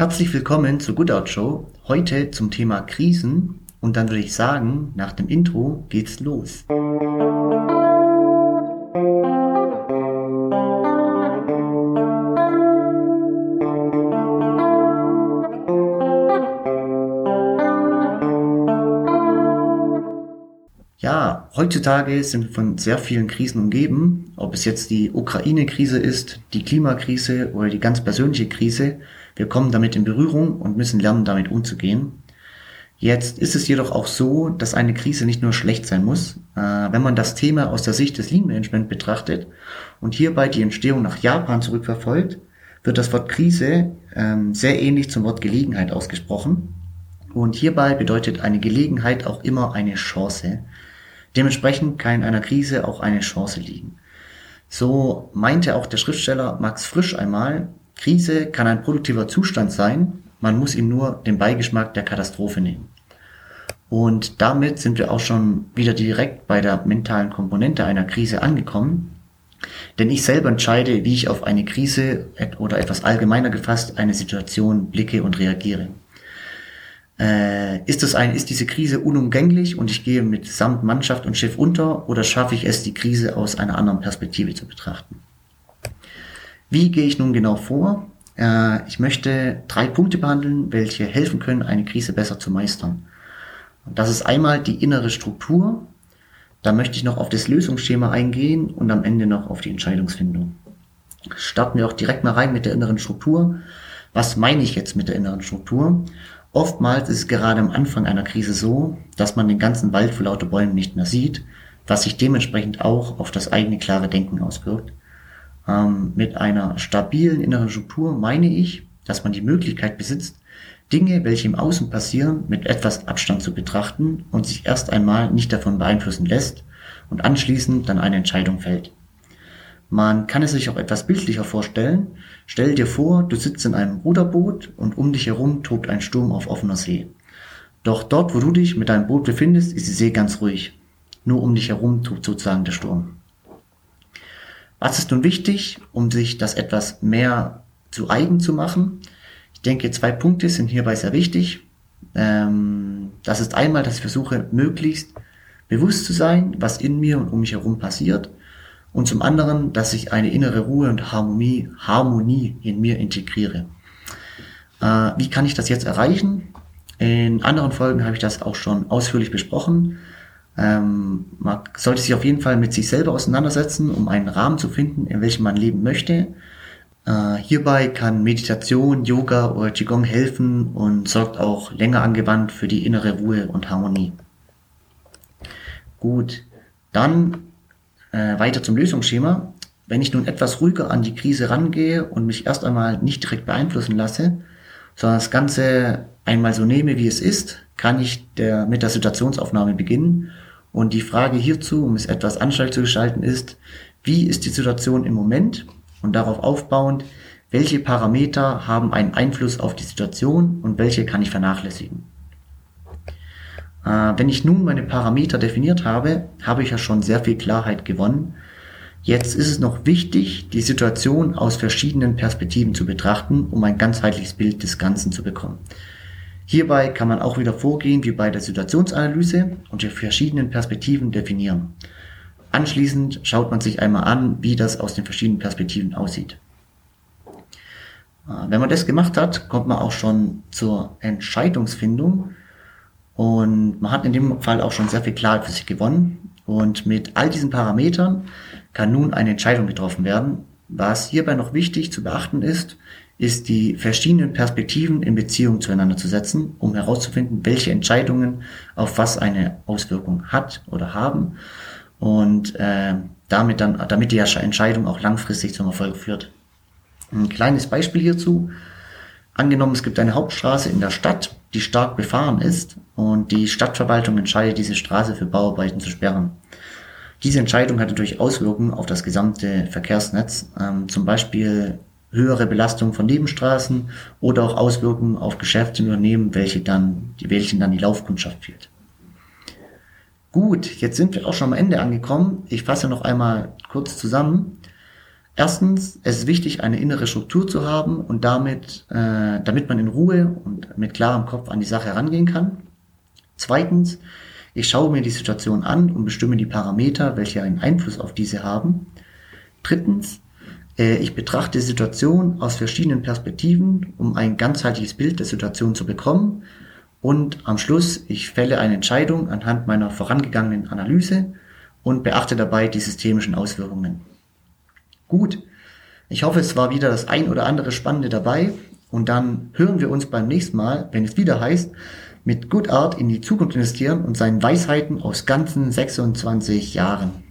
Herzlich willkommen zur Good Out Show. Heute zum Thema Krisen. Und dann würde ich sagen, nach dem Intro geht's los. Ja, heutzutage sind wir von sehr vielen Krisen umgeben, ob es jetzt die Ukraine-Krise ist, die Klimakrise oder die ganz persönliche Krise. Wir kommen damit in Berührung und müssen lernen, damit umzugehen. Jetzt ist es jedoch auch so, dass eine Krise nicht nur schlecht sein muss. Äh, wenn man das Thema aus der Sicht des Lean Management betrachtet und hierbei die Entstehung nach Japan zurückverfolgt, wird das Wort Krise ähm, sehr ähnlich zum Wort Gelegenheit ausgesprochen. Und hierbei bedeutet eine Gelegenheit auch immer eine Chance. Dementsprechend kann in einer Krise auch eine Chance liegen. So meinte auch der Schriftsteller Max Frisch einmal, Krise kann ein produktiver Zustand sein, man muss ihm nur den Beigeschmack der Katastrophe nehmen. Und damit sind wir auch schon wieder direkt bei der mentalen Komponente einer Krise angekommen. Denn ich selber entscheide, wie ich auf eine Krise oder etwas allgemeiner gefasst eine Situation blicke und reagiere. Äh, ist, das ein, ist diese Krise unumgänglich und ich gehe mit samt Mannschaft und Schiff unter oder schaffe ich es, die Krise aus einer anderen Perspektive zu betrachten? Wie gehe ich nun genau vor? Äh, ich möchte drei Punkte behandeln, welche helfen können, eine Krise besser zu meistern. Das ist einmal die innere Struktur. Da möchte ich noch auf das Lösungsschema eingehen und am Ende noch auf die Entscheidungsfindung. Starten wir auch direkt mal rein mit der inneren Struktur. Was meine ich jetzt mit der inneren Struktur? Oftmals ist es gerade am Anfang einer Krise so, dass man den ganzen Wald vor lauter Bäumen nicht mehr sieht, was sich dementsprechend auch auf das eigene klare Denken auswirkt. Ähm, mit einer stabilen inneren Struktur meine ich, dass man die Möglichkeit besitzt, Dinge, welche im Außen passieren, mit etwas Abstand zu betrachten und sich erst einmal nicht davon beeinflussen lässt und anschließend dann eine Entscheidung fällt. Man kann es sich auch etwas bildlicher vorstellen. Stell dir vor, du sitzt in einem Ruderboot und um dich herum tobt ein Sturm auf offener See. Doch dort, wo du dich mit deinem Boot befindest, ist die See ganz ruhig. Nur um dich herum tobt sozusagen der Sturm. Was ist nun wichtig, um sich das etwas mehr zu eigen zu machen? Ich denke, zwei Punkte sind hierbei sehr wichtig. Ähm, das ist einmal, dass ich versuche, möglichst bewusst zu sein, was in mir und um mich herum passiert. Und zum anderen, dass ich eine innere Ruhe und Harmonie, Harmonie in mir integriere. Äh, wie kann ich das jetzt erreichen? In anderen Folgen habe ich das auch schon ausführlich besprochen. Ähm, man sollte sich auf jeden Fall mit sich selber auseinandersetzen, um einen Rahmen zu finden, in welchem man leben möchte. Äh, hierbei kann Meditation, Yoga oder Qigong helfen und sorgt auch länger angewandt für die innere Ruhe und Harmonie. Gut, dann äh, weiter zum Lösungsschema. Wenn ich nun etwas ruhiger an die Krise rangehe und mich erst einmal nicht direkt beeinflussen lasse, sondern das Ganze einmal so nehme, wie es ist, kann ich der, mit der Situationsaufnahme beginnen. Und die Frage hierzu, um es etwas anschaulich zu gestalten, ist, wie ist die Situation im Moment? Und darauf aufbauend, welche Parameter haben einen Einfluss auf die Situation und welche kann ich vernachlässigen? Äh, wenn ich nun meine Parameter definiert habe, habe ich ja schon sehr viel Klarheit gewonnen. Jetzt ist es noch wichtig, die Situation aus verschiedenen Perspektiven zu betrachten, um ein ganzheitliches Bild des Ganzen zu bekommen. Hierbei kann man auch wieder vorgehen wie bei der Situationsanalyse und die verschiedenen Perspektiven definieren. Anschließend schaut man sich einmal an, wie das aus den verschiedenen Perspektiven aussieht. Äh, wenn man das gemacht hat, kommt man auch schon zur Entscheidungsfindung und man hat in dem Fall auch schon sehr viel Klarheit für sich gewonnen. Und mit all diesen Parametern kann nun eine Entscheidung getroffen werden. Was hierbei noch wichtig zu beachten ist, ist die verschiedenen Perspektiven in Beziehung zueinander zu setzen, um herauszufinden, welche Entscheidungen auf was eine Auswirkung hat oder haben und äh, damit dann, damit die Entscheidung auch langfristig zum Erfolg führt. Ein kleines Beispiel hierzu. Angenommen, es gibt eine Hauptstraße in der Stadt, die stark befahren ist und die Stadtverwaltung entscheidet, diese Straße für Bauarbeiten zu sperren. Diese Entscheidung hat natürlich Auswirkungen auf das gesamte Verkehrsnetz, ähm, zum Beispiel höhere Belastung von Nebenstraßen oder auch Auswirkungen auf Geschäfte und Unternehmen, welche dann, welchen dann die Laufkundschaft fehlt. Gut, jetzt sind wir auch schon am Ende angekommen. Ich fasse noch einmal kurz zusammen. Erstens, es ist wichtig, eine innere Struktur zu haben und damit, äh, damit man in Ruhe und mit klarem Kopf an die Sache herangehen kann. Zweitens, ich schaue mir die Situation an und bestimme die Parameter, welche einen Einfluss auf diese haben. Drittens, ich betrachte die Situation aus verschiedenen Perspektiven, um ein ganzheitliches Bild der Situation zu bekommen. Und am Schluss, ich fälle eine Entscheidung anhand meiner vorangegangenen Analyse und beachte dabei die systemischen Auswirkungen. Gut, ich hoffe, es war wieder das ein oder andere Spannende dabei und dann hören wir uns beim nächsten Mal, wenn es wieder heißt, mit Good Art in die Zukunft investieren und seinen Weisheiten aus ganzen 26 Jahren.